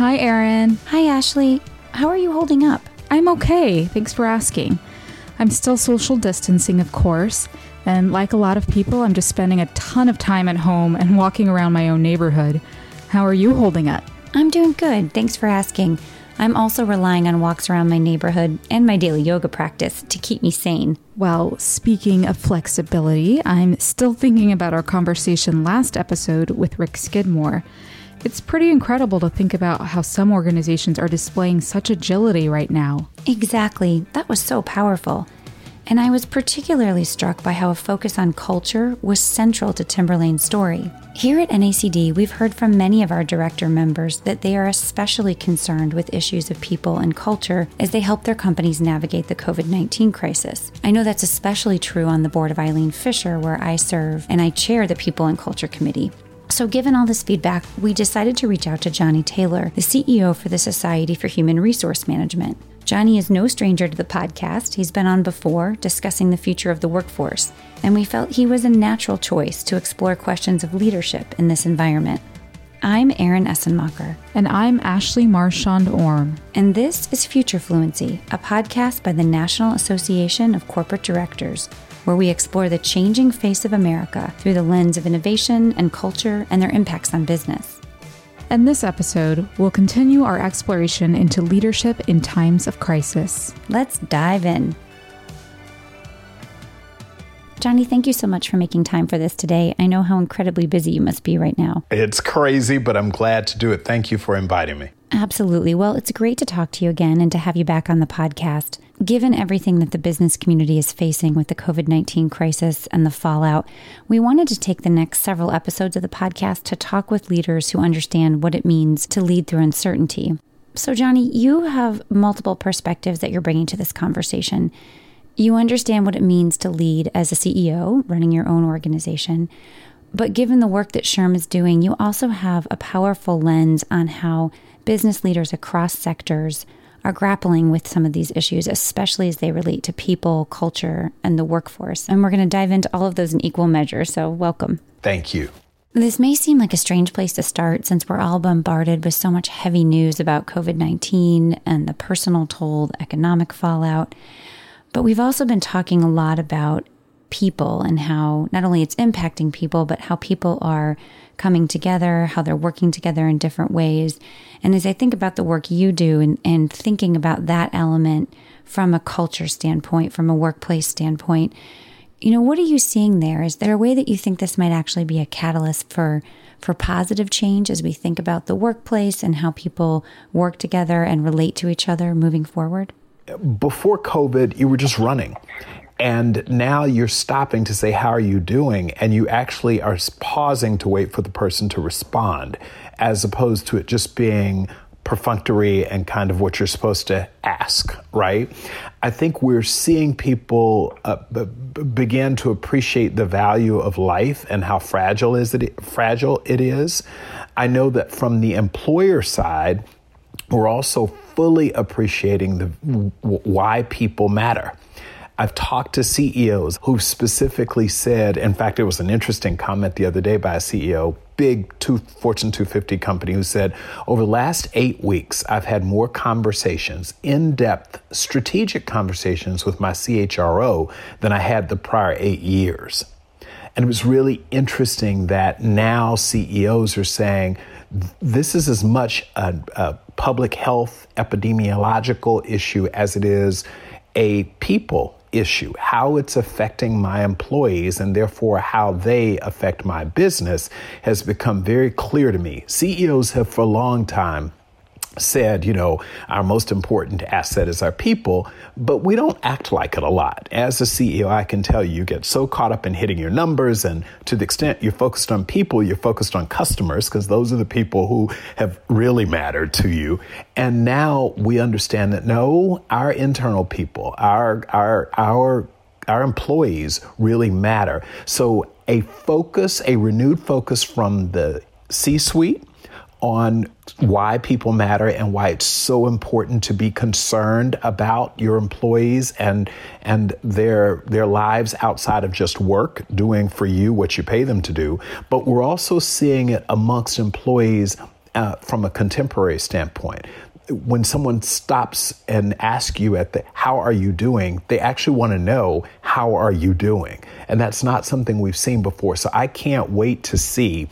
Hi, Erin. Hi, Ashley. How are you holding up? I'm okay. Thanks for asking. I'm still social distancing, of course, and like a lot of people, I'm just spending a ton of time at home and walking around my own neighborhood. How are you holding up? I'm doing good. Thanks for asking. I'm also relying on walks around my neighborhood and my daily yoga practice to keep me sane. Well, speaking of flexibility, I'm still thinking about our conversation last episode with Rick Skidmore. It's pretty incredible to think about how some organizations are displaying such agility right now. Exactly. That was so powerful. And I was particularly struck by how a focus on culture was central to Timberlane's story. Here at NACD, we've heard from many of our director members that they are especially concerned with issues of people and culture as they help their companies navigate the COVID 19 crisis. I know that's especially true on the board of Eileen Fisher, where I serve and I chair the People and Culture Committee. So, given all this feedback, we decided to reach out to Johnny Taylor, the CEO for the Society for Human Resource Management. Johnny is no stranger to the podcast. He's been on before discussing the future of the workforce, and we felt he was a natural choice to explore questions of leadership in this environment. I'm Erin Essenmacher. And I'm Ashley Marchand Orme. And this is Future Fluency, a podcast by the National Association of Corporate Directors, where we explore the changing face of America through the lens of innovation and culture and their impacts on business. In this episode, we'll continue our exploration into leadership in times of crisis. Let's dive in. Johnny, thank you so much for making time for this today. I know how incredibly busy you must be right now. It's crazy, but I'm glad to do it. Thank you for inviting me. Absolutely. Well, it's great to talk to you again and to have you back on the podcast. Given everything that the business community is facing with the COVID 19 crisis and the fallout, we wanted to take the next several episodes of the podcast to talk with leaders who understand what it means to lead through uncertainty. So, Johnny, you have multiple perspectives that you're bringing to this conversation. You understand what it means to lead as a CEO, running your own organization. But given the work that SHRM is doing, you also have a powerful lens on how business leaders across sectors are grappling with some of these issues, especially as they relate to people, culture, and the workforce. And we're going to dive into all of those in equal measure. So, welcome. Thank you. This may seem like a strange place to start since we're all bombarded with so much heavy news about COVID 19 and the personal toll, the economic fallout. But we've also been talking a lot about people and how not only it's impacting people, but how people are coming together, how they're working together in different ways. And as I think about the work you do and, and thinking about that element from a culture standpoint, from a workplace standpoint, you know, what are you seeing there? Is there a way that you think this might actually be a catalyst for for positive change as we think about the workplace and how people work together and relate to each other moving forward? Before COVID, you were just running. And now you're stopping to say, How are you doing? And you actually are pausing to wait for the person to respond, as opposed to it just being perfunctory and kind of what you're supposed to ask, right? I think we're seeing people uh, b- begin to appreciate the value of life and how fragile is it fragile it is. I know that from the employer side, we're also fully appreciating the why people matter. I've talked to CEOs who specifically said, in fact, it was an interesting comment the other day by a CEO, big two, Fortune 250 company, who said, Over the last eight weeks, I've had more conversations, in depth, strategic conversations with my CHRO than I had the prior eight years. And it was really interesting that now CEOs are saying, this is as much a, a public health epidemiological issue as it is a people issue, how it's affecting my employees and therefore how they affect my business has become very clear to me. CEOs have for a long time said, you know, our most important asset is our people, but we don't act like it a lot. As a CEO, I can tell you, you get so caught up in hitting your numbers, and to the extent you're focused on people, you're focused on customers, because those are the people who have really mattered to you. And now we understand that no, our internal people, our, our, our, our employees really matter. So a focus, a renewed focus from the C suite on why people matter and why it's so important to be concerned about your employees and and their their lives outside of just work doing for you what you pay them to do. But we're also seeing it amongst employees uh, from a contemporary standpoint. When someone stops and asks you at the how are you doing? they actually want to know how are you doing? And that's not something we've seen before. So i can't wait to see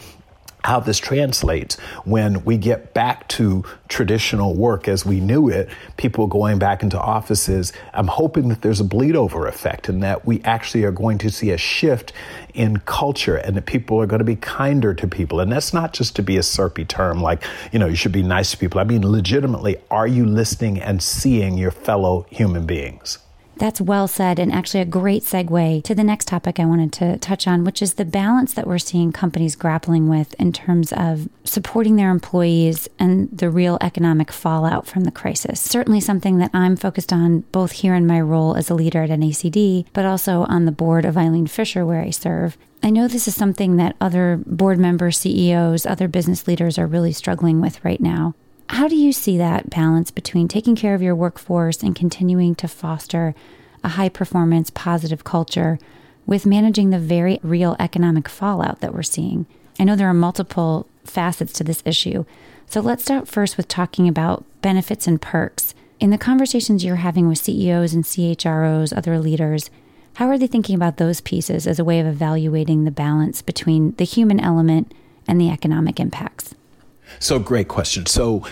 how this translates when we get back to traditional work as we knew it, people going back into offices. I'm hoping that there's a bleed over effect and that we actually are going to see a shift in culture and that people are going to be kinder to people. And that's not just to be a SERPy term like, you know, you should be nice to people. I mean, legitimately, are you listening and seeing your fellow human beings? That's well said, and actually a great segue to the next topic I wanted to touch on, which is the balance that we're seeing companies grappling with in terms of supporting their employees and the real economic fallout from the crisis. Certainly something that I'm focused on both here in my role as a leader at NACD, but also on the board of Eileen Fisher, where I serve. I know this is something that other board members, CEOs, other business leaders are really struggling with right now. How do you see that balance between taking care of your workforce and continuing to foster a high performance, positive culture with managing the very real economic fallout that we're seeing? I know there are multiple facets to this issue. So let's start first with talking about benefits and perks. In the conversations you're having with CEOs and CHROs, other leaders, how are they thinking about those pieces as a way of evaluating the balance between the human element and the economic impacts? So, great question. So,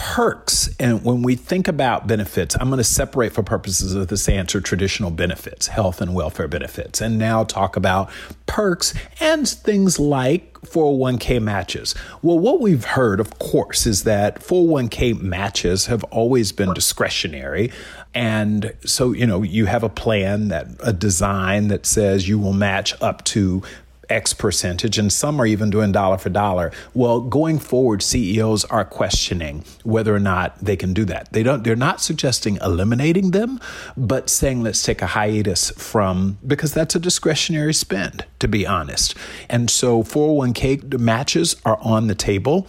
perks, and when we think about benefits, I'm going to separate for purposes of this answer traditional benefits, health and welfare benefits, and now talk about perks and things like 401k matches. Well, what we've heard, of course, is that 401k matches have always been discretionary. And so, you know, you have a plan that a design that says you will match up to X percentage, and some are even doing dollar for dollar. Well, going forward, CEOs are questioning whether or not they can do that. They don't. They're not suggesting eliminating them, but saying let's take a hiatus from because that's a discretionary spend, to be honest. And so 401k matches are on the table.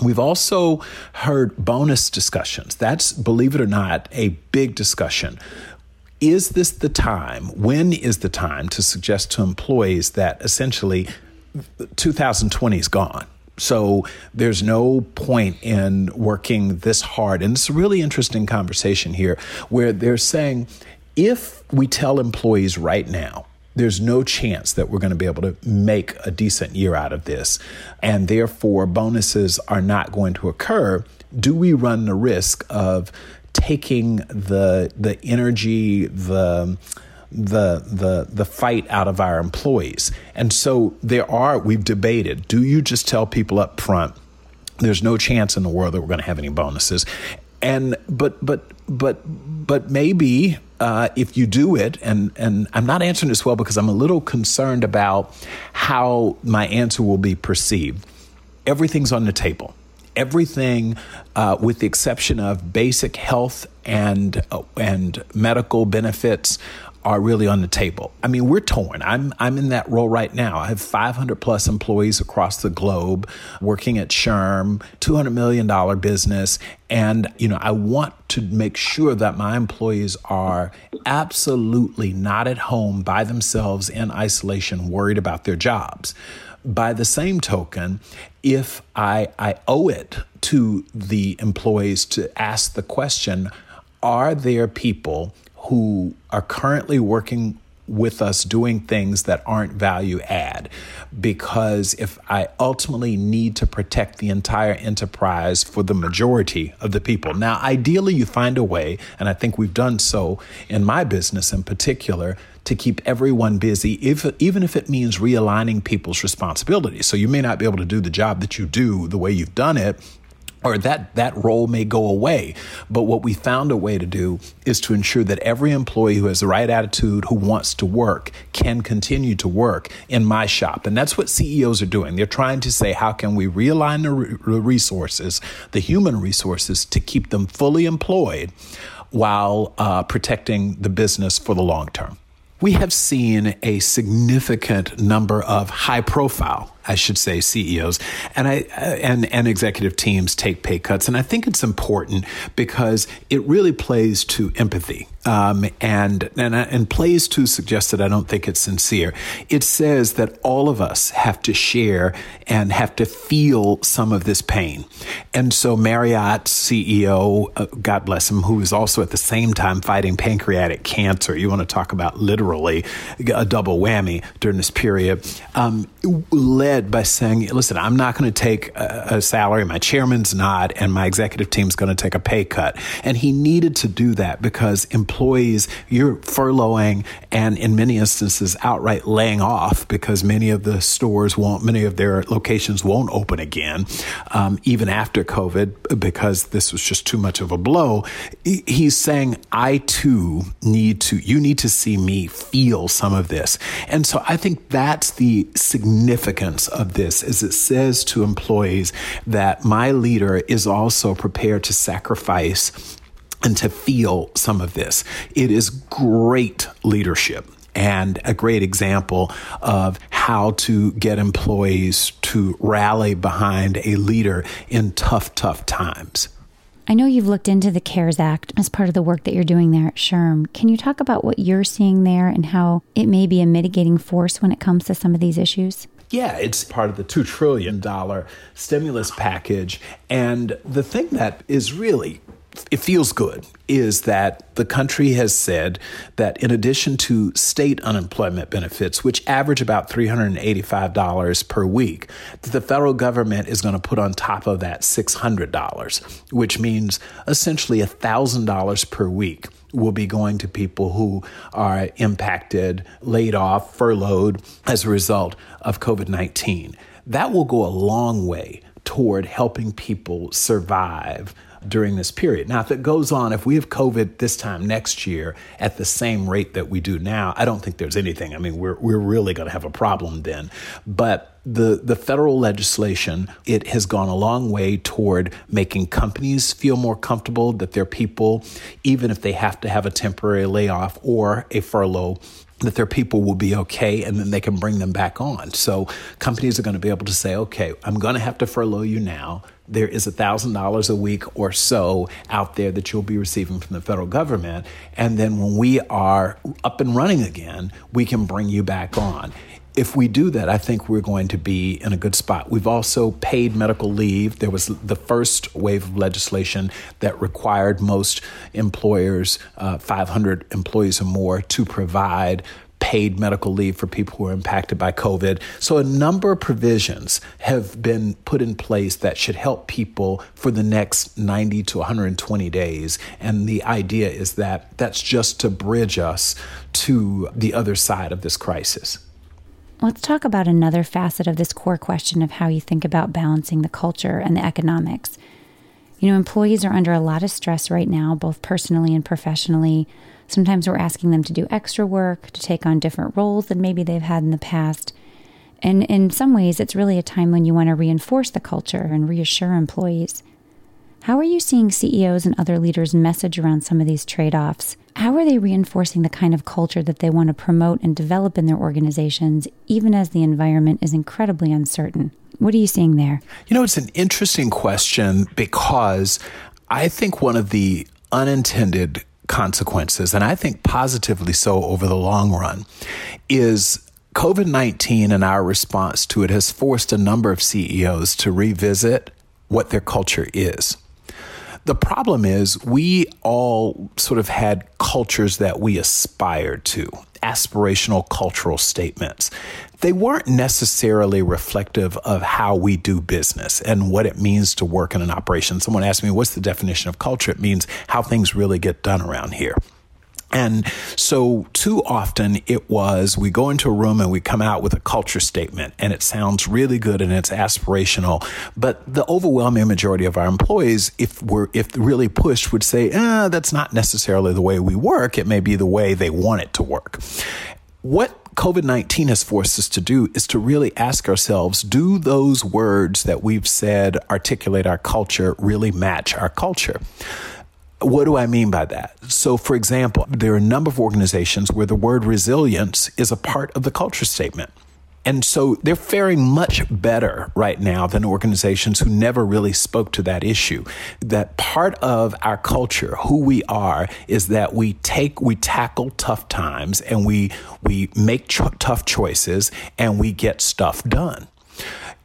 We've also heard bonus discussions. That's, believe it or not, a big discussion is this the time? When is the time to suggest to employees that essentially 2020 is gone? So there's no point in working this hard. And it's a really interesting conversation here where they're saying if we tell employees right now, there's no chance that we're going to be able to make a decent year out of this, and therefore bonuses are not going to occur. Do we run the risk of taking the the energy, the the the the fight out of our employees. And so there are we've debated, do you just tell people up front there's no chance in the world that we're going to have any bonuses? And but but but but maybe uh, if you do it, and and I'm not answering this well because I'm a little concerned about how my answer will be perceived. Everything's on the table everything, uh, with the exception of basic health and uh, and medical benefits, are really on the table. I mean, we're torn. I'm I'm in that role right now. I have 500 plus employees across the globe working at SHRM, 200 million dollar business, and you know, I want to make sure that my employees are absolutely not at home by themselves in isolation worried about their jobs. By the same token, if I, I owe it to the employees to ask the question are there people who are currently working with us doing things that aren't value add. Because if I ultimately need to protect the entire enterprise for the majority of the people, now ideally you find a way, and I think we've done so in my business in particular, to keep everyone busy, if, even if it means realigning people's responsibilities. So you may not be able to do the job that you do the way you've done it or that that role may go away. But what we found a way to do is to ensure that every employee who has the right attitude, who wants to work, can continue to work in my shop. And that's what CEOs are doing. They're trying to say, how can we realign the resources, the human resources, to keep them fully employed while uh, protecting the business for the long term? We have seen a significant number of high profile, I should say, CEOs and I uh, and and executive teams take pay cuts. And I think it's important because it really plays to empathy um, and, and and plays to suggest that I don't think it's sincere. It says that all of us have to share and have to feel some of this pain. And so Marriott CEO, uh, God bless him, who is also at the same time fighting pancreatic cancer. You want to talk about literally a double whammy during this period. Um, led by saying, "Listen, I'm not going to take a, a salary. My chairman's not, and my executive team's going to take a pay cut." And he needed to do that because employees, you're furloughing and in many instances outright laying off because many of the stores won't, many of their locations won't open again, um, even after COVID, because this was just too much of a blow. He's saying, I too need to, you need to see me feel some of this. And so I think that's the significance of this, is it says to employees that my leader is also prepared to sacrifice and to feel some of this. It is great leadership and a great example of how to get employees to rally behind a leader in tough, tough times. I know you've looked into the CARES Act as part of the work that you're doing there at SHRM. Can you talk about what you're seeing there and how it may be a mitigating force when it comes to some of these issues? Yeah, it's part of the $2 trillion stimulus package. And the thing that is really it feels good is that the country has said that in addition to state unemployment benefits, which average about $385 per week, that the federal government is going to put on top of that $600, which means essentially $1,000 per week will be going to people who are impacted, laid off, furloughed as a result of COVID 19. That will go a long way toward helping people survive during this period. Now, if it goes on, if we have COVID this time next year at the same rate that we do now, I don't think there's anything. I mean, we're, we're really going to have a problem then. But the, the federal legislation, it has gone a long way toward making companies feel more comfortable that their people, even if they have to have a temporary layoff or a furlough, that their people will be okay and then they can bring them back on. So companies are going to be able to say, okay, I'm going to have to furlough you now there is $1,000 a week or so out there that you'll be receiving from the federal government. And then when we are up and running again, we can bring you back on. If we do that, I think we're going to be in a good spot. We've also paid medical leave. There was the first wave of legislation that required most employers, uh, 500 employees or more, to provide paid medical leave for people who are impacted by COVID. So, a number of provisions have been put in place that should help people for the next 90 to 120 days. And the idea is that that's just to bridge us to the other side of this crisis. Let's talk about another facet of this core question of how you think about balancing the culture and the economics. You know, employees are under a lot of stress right now, both personally and professionally. Sometimes we're asking them to do extra work, to take on different roles than maybe they've had in the past. And in some ways, it's really a time when you want to reinforce the culture and reassure employees. How are you seeing CEOs and other leaders message around some of these trade offs? How are they reinforcing the kind of culture that they want to promote and develop in their organizations, even as the environment is incredibly uncertain? What are you seeing there? You know, it's an interesting question because I think one of the unintended consequences, and I think positively so over the long run, is COVID 19 and our response to it has forced a number of CEOs to revisit what their culture is. The problem is, we all sort of had cultures that we aspired to, aspirational cultural statements. They weren't necessarily reflective of how we do business and what it means to work in an operation. Someone asked me, What's the definition of culture? It means how things really get done around here. And so, too often it was we go into a room and we come out with a culture statement, and it sounds really good and it's aspirational. But the overwhelming majority of our employees, if we're if really pushed, would say, eh, "That's not necessarily the way we work. It may be the way they want it to work." What COVID 19 has forced us to do is to really ask ourselves do those words that we've said articulate our culture really match our culture? What do I mean by that? So, for example, there are a number of organizations where the word resilience is a part of the culture statement. And so they're faring much better right now than organizations who never really spoke to that issue. That part of our culture, who we are, is that we take, we tackle tough times and we, we make tough choices and we get stuff done.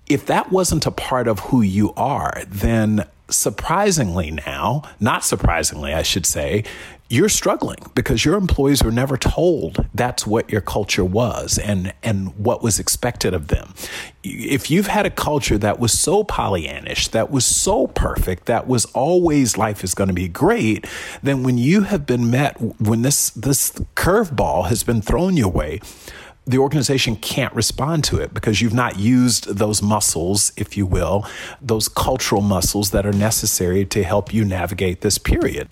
If that wasn't a part of who you are, then surprisingly now, not surprisingly, I should say, you're struggling because your employees were never told that's what your culture was and, and what was expected of them. If you've had a culture that was so Pollyannish, that was so perfect, that was always life is going to be great, then when you have been met, when this, this curveball has been thrown your way, the organization can't respond to it because you've not used those muscles, if you will, those cultural muscles that are necessary to help you navigate this period.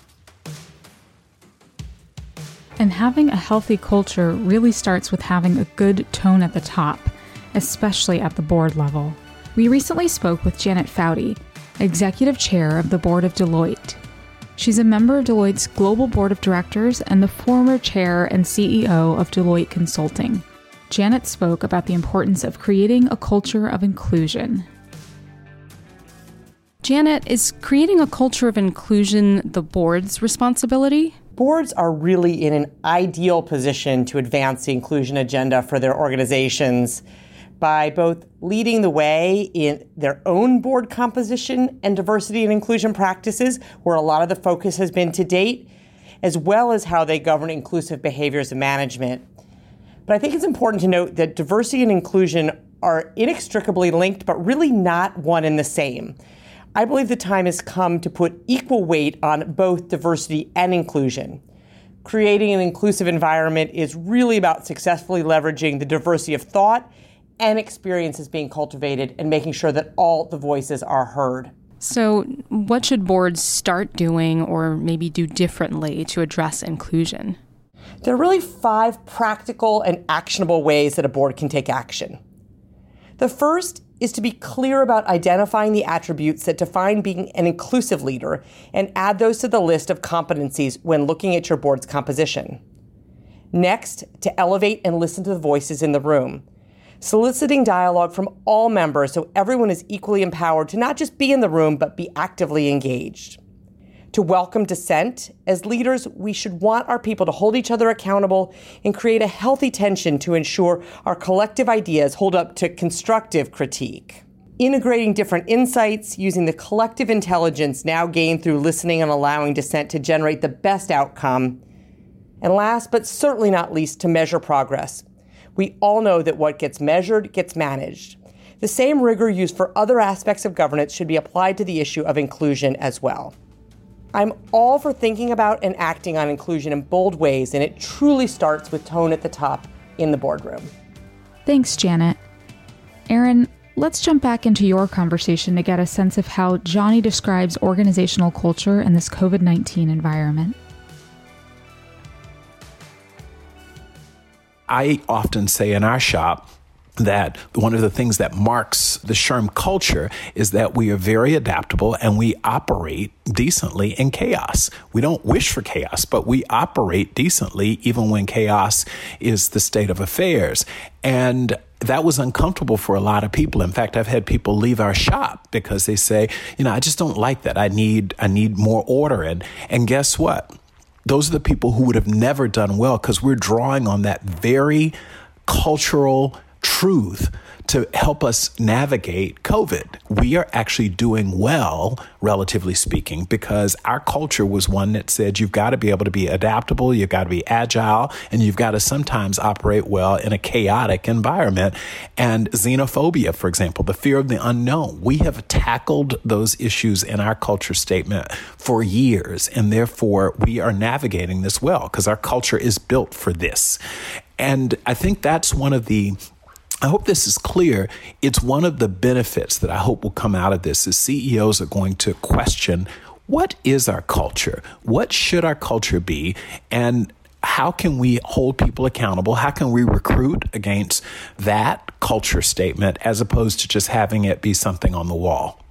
And having a healthy culture really starts with having a good tone at the top, especially at the board level. We recently spoke with Janet Foutty, executive chair of the board of Deloitte. She's a member of Deloitte's global board of directors and the former chair and CEO of Deloitte Consulting. Janet spoke about the importance of creating a culture of inclusion. Janet, is creating a culture of inclusion the board's responsibility? boards are really in an ideal position to advance the inclusion agenda for their organizations by both leading the way in their own board composition and diversity and inclusion practices, where a lot of the focus has been to date, as well as how they govern inclusive behaviors and management. But I think it's important to note that diversity and inclusion are inextricably linked, but really not one and the same. I believe the time has come to put equal weight on both diversity and inclusion. Creating an inclusive environment is really about successfully leveraging the diversity of thought and experiences being cultivated and making sure that all the voices are heard. So, what should boards start doing or maybe do differently to address inclusion? There are really five practical and actionable ways that a board can take action. The first is to be clear about identifying the attributes that define being an inclusive leader and add those to the list of competencies when looking at your board's composition. Next, to elevate and listen to the voices in the room, soliciting dialogue from all members so everyone is equally empowered to not just be in the room, but be actively engaged to welcome dissent. As leaders, we should want our people to hold each other accountable and create a healthy tension to ensure our collective ideas hold up to constructive critique. Integrating different insights using the collective intelligence now gained through listening and allowing dissent to generate the best outcome. And last but certainly not least, to measure progress. We all know that what gets measured gets managed. The same rigor used for other aspects of governance should be applied to the issue of inclusion as well. I'm all for thinking about and acting on inclusion in bold ways, and it truly starts with tone at the top in the boardroom. Thanks, Janet. Erin, let's jump back into your conversation to get a sense of how Johnny describes organizational culture in this COVID 19 environment. I often say in our shop, that one of the things that marks the SHRM culture is that we are very adaptable and we operate decently in chaos. We don't wish for chaos, but we operate decently even when chaos is the state of affairs. And that was uncomfortable for a lot of people. In fact, I've had people leave our shop because they say, you know, I just don't like that. I need I need more order and and guess what? Those are the people who would have never done well because we're drawing on that very cultural truth to help us navigate COVID. We are actually doing well, relatively speaking, because our culture was one that said you've got to be able to be adaptable, you've got to be agile, and you've got to sometimes operate well in a chaotic environment. And xenophobia, for example, the fear of the unknown, we have tackled those issues in our culture statement for years, and therefore we are navigating this well because our culture is built for this. And I think that's one of the I hope this is clear. It's one of the benefits that I hope will come out of this is CEOs are going to question what is our culture? What should our culture be? And how can we hold people accountable? How can we recruit against that culture statement as opposed to just having it be something on the wall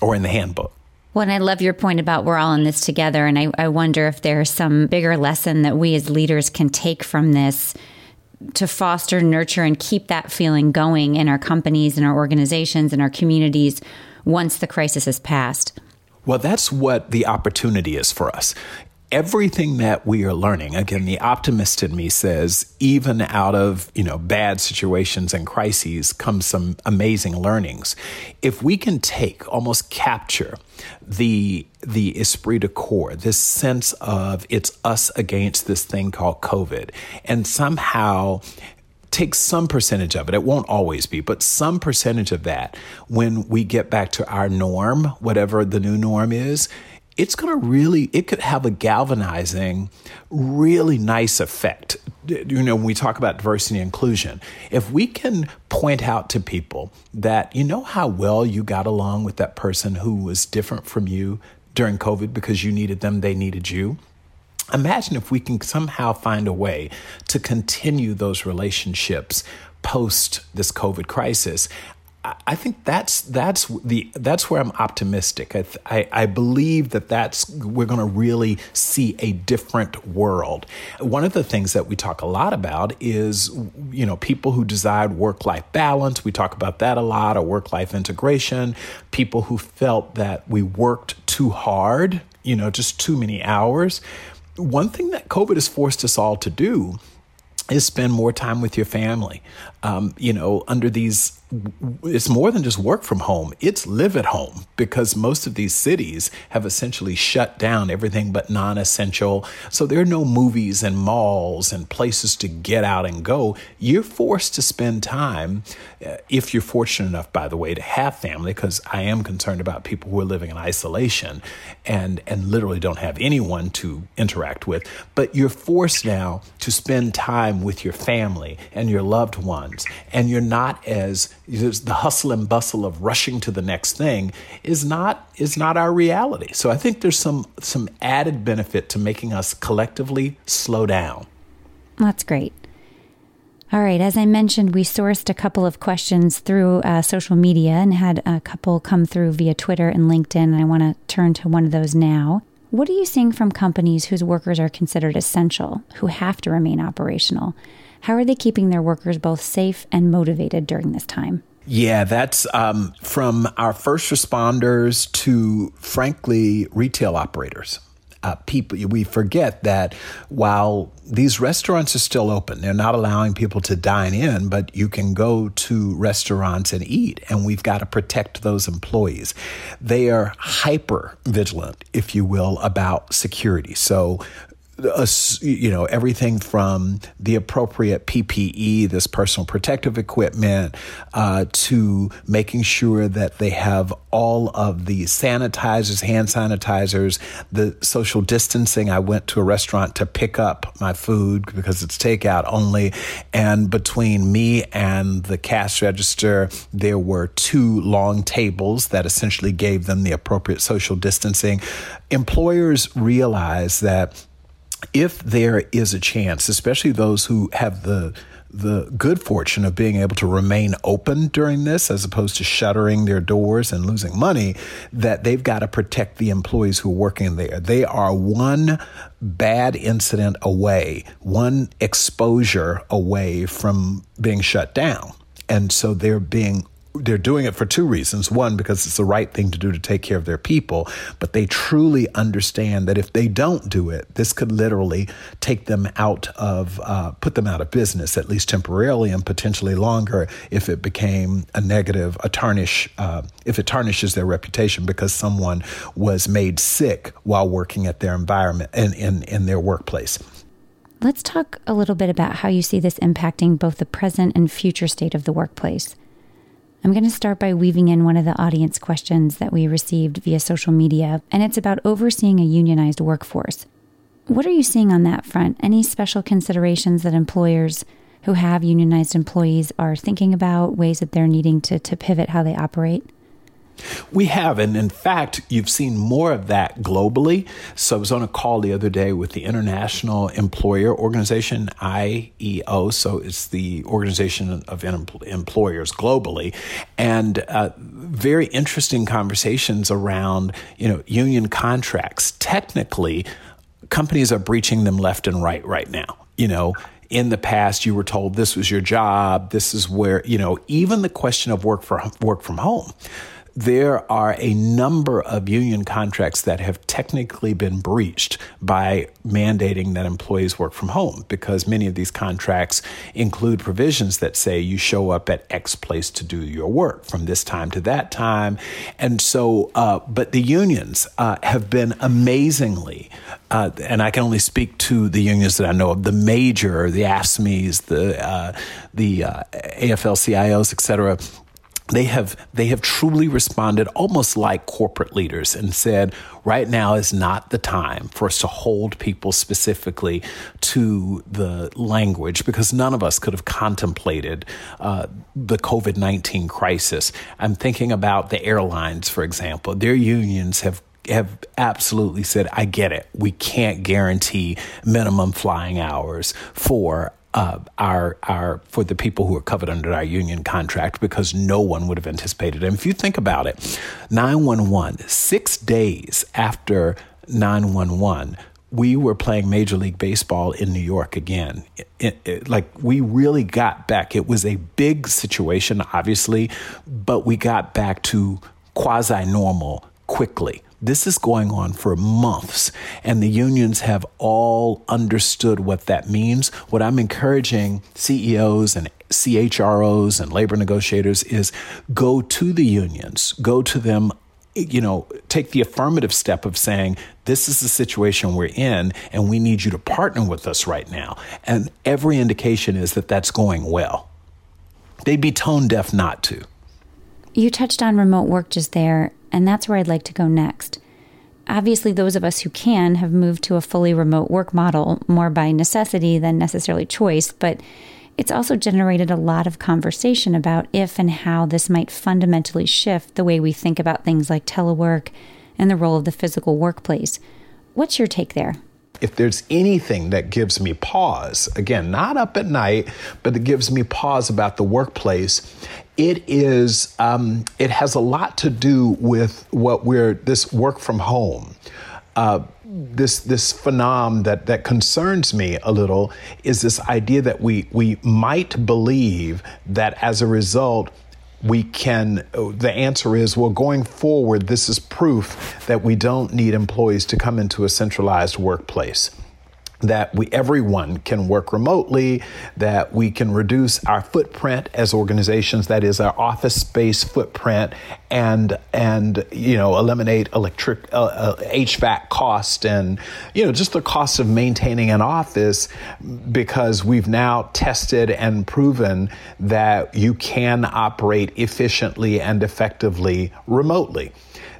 or in the handbook? Well, and I love your point about we're all in this together. And I, I wonder if there's some bigger lesson that we as leaders can take from this to foster, nurture, and keep that feeling going in our companies, in our organizations, in our communities once the crisis has passed? Well, that's what the opportunity is for us everything that we are learning again the optimist in me says even out of you know bad situations and crises comes some amazing learnings if we can take almost capture the the esprit de corps this sense of it's us against this thing called covid and somehow take some percentage of it. It won't always be, but some percentage of that when we get back to our norm, whatever the new norm is, it's going to really it could have a galvanizing really nice effect you know when we talk about diversity and inclusion if we can point out to people that you know how well you got along with that person who was different from you during covid because you needed them they needed you imagine if we can somehow find a way to continue those relationships post this COVID crisis. I think that's that's the that's where I'm optimistic. I, I, I believe that that's we're going to really see a different world. One of the things that we talk a lot about is you know people who desired work life balance. We talk about that a lot, or work life integration. People who felt that we worked too hard, you know, just too many hours. One thing that COVID has forced us all to do is spend more time with your family. Um, you know, under these it's more than just work from home, it's live at home because most of these cities have essentially shut down everything but non essential. So there are no movies and malls and places to get out and go. You're forced to spend time, uh, if you're fortunate enough, by the way, to have family, because I am concerned about people who are living in isolation and, and literally don't have anyone to interact with. But you're forced now to spend time with your family and your loved ones, and you're not as the hustle and bustle of rushing to the next thing is not is not our reality. So I think there's some some added benefit to making us collectively slow down. That's great. All right, as I mentioned, we sourced a couple of questions through uh, social media and had a couple come through via Twitter and LinkedIn. And I want to turn to one of those now. What are you seeing from companies whose workers are considered essential, who have to remain operational? How are they keeping their workers both safe and motivated during this time? Yeah, that's um, from our first responders to, frankly, retail operators. Uh, people, we forget that while these restaurants are still open, they're not allowing people to dine in, but you can go to restaurants and eat, and we've got to protect those employees. They are hyper vigilant, if you will, about security. So you know everything from the appropriate PPE, this personal protective equipment, uh, to making sure that they have all of the sanitizers, hand sanitizers, the social distancing. I went to a restaurant to pick up my food because it's takeout only, and between me and the cash register, there were two long tables that essentially gave them the appropriate social distancing. Employers realize that if there is a chance, especially those who have the the good fortune of being able to remain open during this as opposed to shuttering their doors and losing money, that they've got to protect the employees who are working there. They are one bad incident away, one exposure away from being shut down. And so they're being they're doing it for two reasons. One, because it's the right thing to do to take care of their people, but they truly understand that if they don't do it, this could literally take them out of, uh, put them out of business, at least temporarily and potentially longer if it became a negative, a tarnish, uh, if it tarnishes their reputation because someone was made sick while working at their environment and in, in, in their workplace. Let's talk a little bit about how you see this impacting both the present and future state of the workplace. I'm going to start by weaving in one of the audience questions that we received via social media, and it's about overseeing a unionized workforce. What are you seeing on that front? Any special considerations that employers who have unionized employees are thinking about, ways that they're needing to, to pivot how they operate? We have, and in fact, you've seen more of that globally. So I was on a call the other day with the International Employer Organization, IEO. So it's the organization of employers globally, and uh, very interesting conversations around you know union contracts. Technically, companies are breaching them left and right right now. You know, in the past you were told this was your job, this is where, you know, even the question of work for work from home there are a number of union contracts that have technically been breached by mandating that employees work from home because many of these contracts include provisions that say you show up at X place to do your work from this time to that time. And so, uh, but the unions uh, have been amazingly, uh, and I can only speak to the unions that I know of, the major, the AFSCMEs, the, uh, the uh, AFL-CIOs, et cetera, they have they have truly responded almost like corporate leaders and said right now is not the time for us to hold people specifically to the language because none of us could have contemplated uh, the COVID 19 crisis. I'm thinking about the airlines, for example. Their unions have have absolutely said, I get it. We can't guarantee minimum flying hours for uh, our our for the people who are covered under our union contract because no one would have anticipated it. And if you think about it, 911, six days after 911, we were playing Major League Baseball in New York again. It, it, like we really got back. It was a big situation, obviously, but we got back to quasi normal quickly. This is going on for months, and the unions have all understood what that means. What I'm encouraging CEOs and CHROs and labor negotiators is go to the unions, go to them you know, take the affirmative step of saying, this is the situation we're in, and we need you to partner with us right now. And every indication is that that's going well. They'd be tone deaf not to. You touched on remote work just there, and that's where I'd like to go next. Obviously, those of us who can have moved to a fully remote work model more by necessity than necessarily choice, but it's also generated a lot of conversation about if and how this might fundamentally shift the way we think about things like telework and the role of the physical workplace. What's your take there? if there's anything that gives me pause, again, not up at night, but that gives me pause about the workplace, it is um, it has a lot to do with what we're this work from home. Uh, this this phenom that that concerns me a little is this idea that we we might believe that as a result we can the answer is well going forward this is proof that we don't need employees to come into a centralized workplace that we everyone can work remotely, that we can reduce our footprint as organizations, that is our office space footprint, and and you know eliminate electric uh, uh, HVAC cost and you know just the cost of maintaining an office because we've now tested and proven that you can operate efficiently and effectively remotely.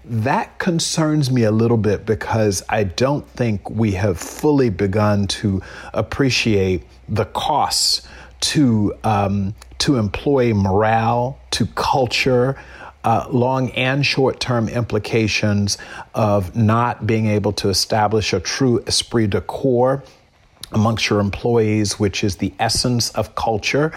That concerns me a little bit because I don't think we have fully begun to appreciate the costs to um, to employee morale, to culture, uh, long and short term implications of not being able to establish a true esprit de corps amongst your employees, which is the essence of culture.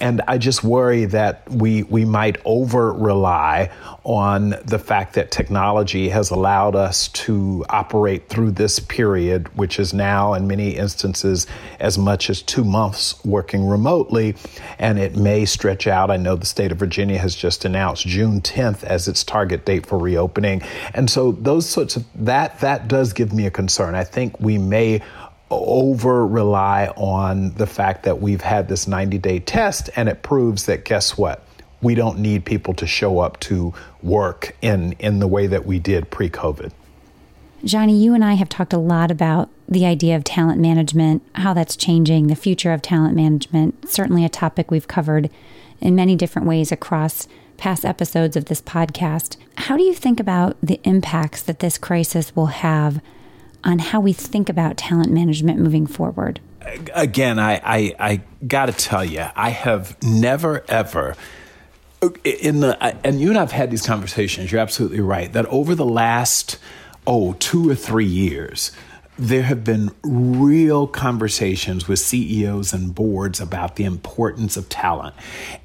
And I just worry that we, we might over rely on the fact that technology has allowed us to operate through this period, which is now, in many instances, as much as two months working remotely. And it may stretch out. I know the state of Virginia has just announced June 10th as its target date for reopening. And so, those sorts of that, that does give me a concern. I think we may over rely on the fact that we've had this 90 day test and it proves that guess what? We don't need people to show up to work in, in the way that we did pre COVID. Johnny, you and I have talked a lot about the idea of talent management, how that's changing, the future of talent management, certainly a topic we've covered in many different ways across past episodes of this podcast. How do you think about the impacts that this crisis will have on how we think about talent management moving forward? Again, I, I, I got to tell you, I have never, ever in the and you and I've had these conversations. You're absolutely right that over the last oh two or three years, there have been real conversations with CEOs and boards about the importance of talent.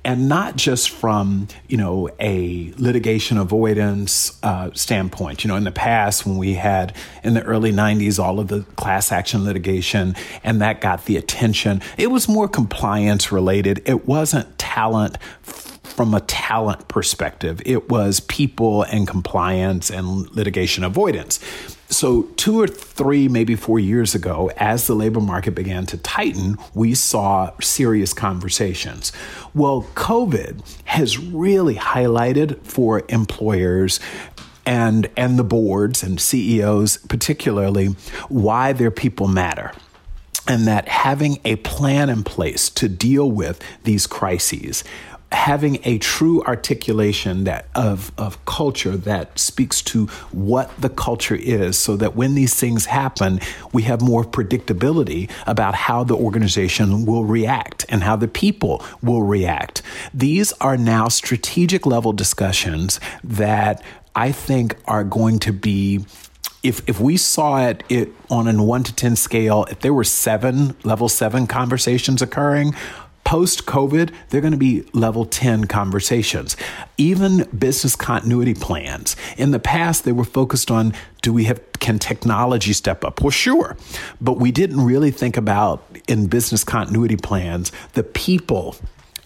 And not just from you know a litigation avoidance uh, standpoint. You know in the past when we had in the early 90s all of the class action litigation and that got the attention it was more compliance related it wasn't talent from a talent perspective. It was people and compliance and litigation avoidance. So, two or three, maybe four years ago, as the labor market began to tighten, we saw serious conversations. Well, COVID has really highlighted for employers and, and the boards and CEOs, particularly, why their people matter and that having a plan in place to deal with these crises having a true articulation that of, of culture that speaks to what the culture is so that when these things happen we have more predictability about how the organization will react and how the people will react. These are now strategic level discussions that i think are going to be if if we saw it it on a 1 to 10 scale if there were 7 level 7 conversations occurring Post COVID, they're going to be level 10 conversations. Even business continuity plans. In the past, they were focused on do we have, can technology step up? Well, sure. But we didn't really think about in business continuity plans the people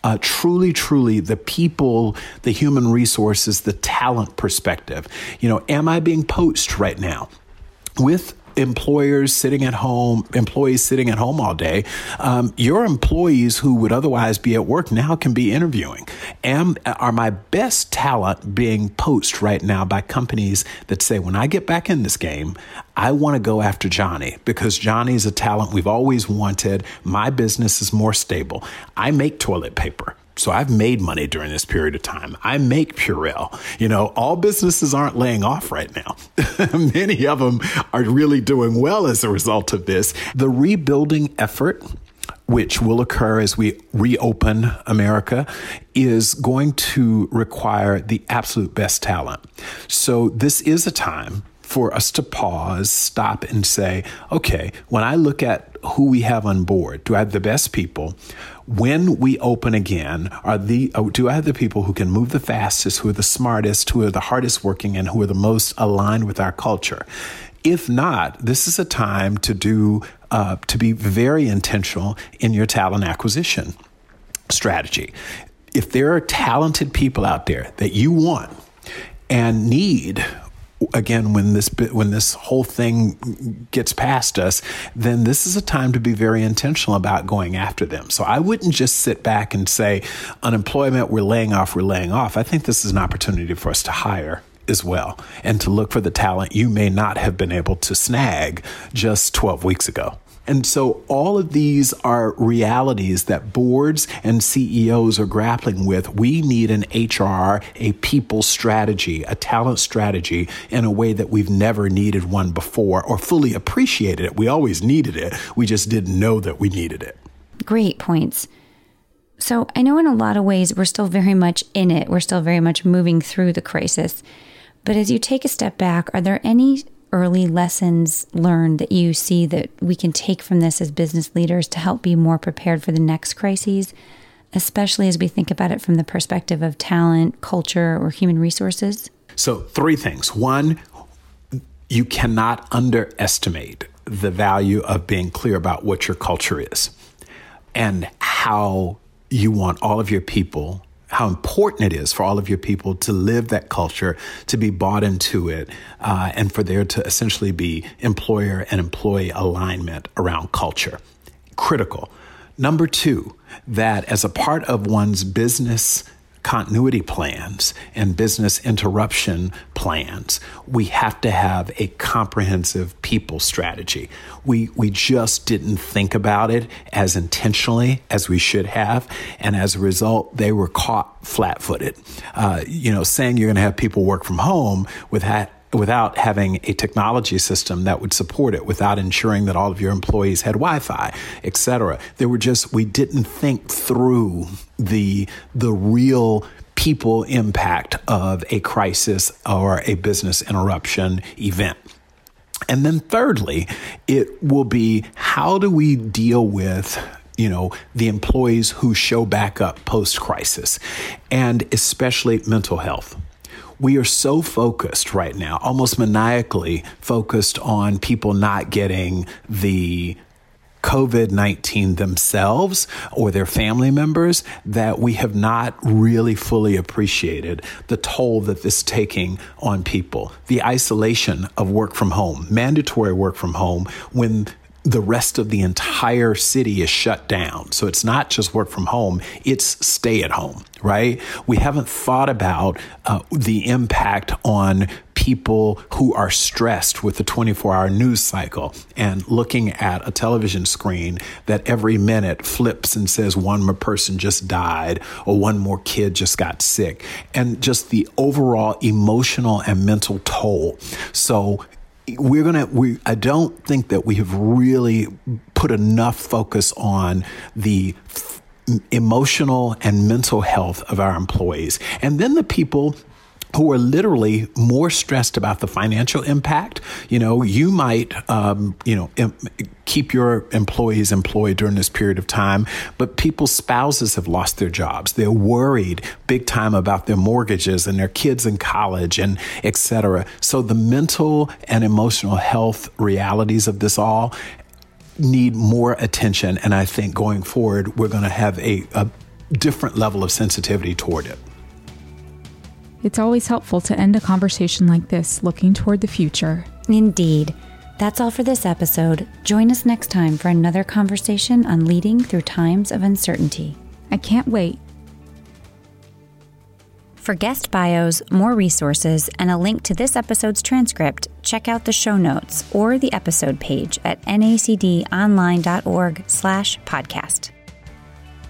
uh, truly, truly the people, the human resources, the talent perspective. You know, am I being poached right now? With employers sitting at home, employees sitting at home all day, um, your employees who would otherwise be at work now can be interviewing. Am are my best talent being poached right now by companies that say, when I get back in this game, I want to go after Johnny because Johnny's a talent we've always wanted. My business is more stable. I make toilet paper. So I've made money during this period of time. I make Purell. You know, all businesses aren't laying off right now. Many of them are really doing well as a result of this. The rebuilding effort which will occur as we reopen America, is going to require the absolute best talent. So, this is a time for us to pause, stop, and say, okay, when I look at who we have on board, do I have the best people? When we open again, are the oh, do I have the people who can move the fastest, who are the smartest, who are the hardest working, and who are the most aligned with our culture? If not, this is a time to do uh, to be very intentional in your talent acquisition strategy. If there are talented people out there that you want and need again when this when this whole thing gets past us then this is a time to be very intentional about going after them. So i wouldn't just sit back and say unemployment we're laying off we're laying off. I think this is an opportunity for us to hire as well and to look for the talent you may not have been able to snag just 12 weeks ago and so all of these are realities that boards and CEOs are grappling with. We need an HR, a people strategy, a talent strategy in a way that we've never needed one before or fully appreciated it. We always needed it. We just didn't know that we needed it. Great points. So I know in a lot of ways we're still very much in it. We're still very much moving through the crisis. But as you take a step back, are there any early lessons learned that you see that we can take from this as business leaders to help be more prepared for the next crises, especially as we think about it from the perspective of talent, culture, or human resources? So, three things. One, you cannot underestimate the value of being clear about what your culture is and how you want all of your people how important it is for all of your people to live that culture, to be bought into it, uh, and for there to essentially be employer and employee alignment around culture. Critical. Number two, that as a part of one's business continuity plans and business interruption plans, we have to have a comprehensive people strategy. We, we just didn't think about it as intentionally as we should have. And as a result, they were caught flat footed. Uh, you know, saying you're going to have people work from home with that without having a technology system that would support it, without ensuring that all of your employees had Wi-Fi, et cetera. There were just we didn't think through the the real people impact of a crisis or a business interruption event. And then thirdly, it will be how do we deal with you know, the employees who show back up post crisis, and especially mental health. We are so focused right now, almost maniacally focused on people not getting the COVID 19 themselves or their family members that we have not really fully appreciated the toll that this is taking on people. The isolation of work from home, mandatory work from home, when the rest of the entire city is shut down. So it's not just work from home, it's stay at home, right? We haven't thought about uh, the impact on people who are stressed with the 24 hour news cycle and looking at a television screen that every minute flips and says one more person just died or one more kid just got sick and just the overall emotional and mental toll. So we're gonna we i don't think that we have really put enough focus on the f- emotional and mental health of our employees. And then the people who are literally more stressed about the financial impact. You know, you might, um, you know, em- keep your employees employed during this period of time, but people's spouses have lost their jobs. They're worried big time about their mortgages and their kids in college and et cetera. So the mental and emotional health realities of this all need more attention. And I think going forward, we're going to have a, a different level of sensitivity toward it. It's always helpful to end a conversation like this looking toward the future. Indeed. That's all for this episode. Join us next time for another conversation on leading through times of uncertainty. I can't wait. For guest bios, more resources, and a link to this episode's transcript, check out the show notes or the episode page at nacdonline.org slash podcast.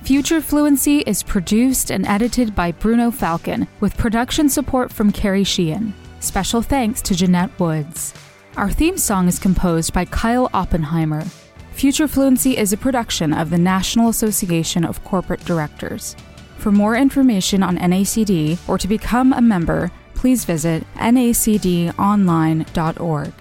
Future Fluency is produced and edited by Bruno Falcon with production support from Carrie Sheehan. Special thanks to Jeanette Woods. Our theme song is composed by Kyle Oppenheimer. Future Fluency is a production of the National Association of Corporate Directors. For more information on NACD or to become a member, please visit nacdonline.org.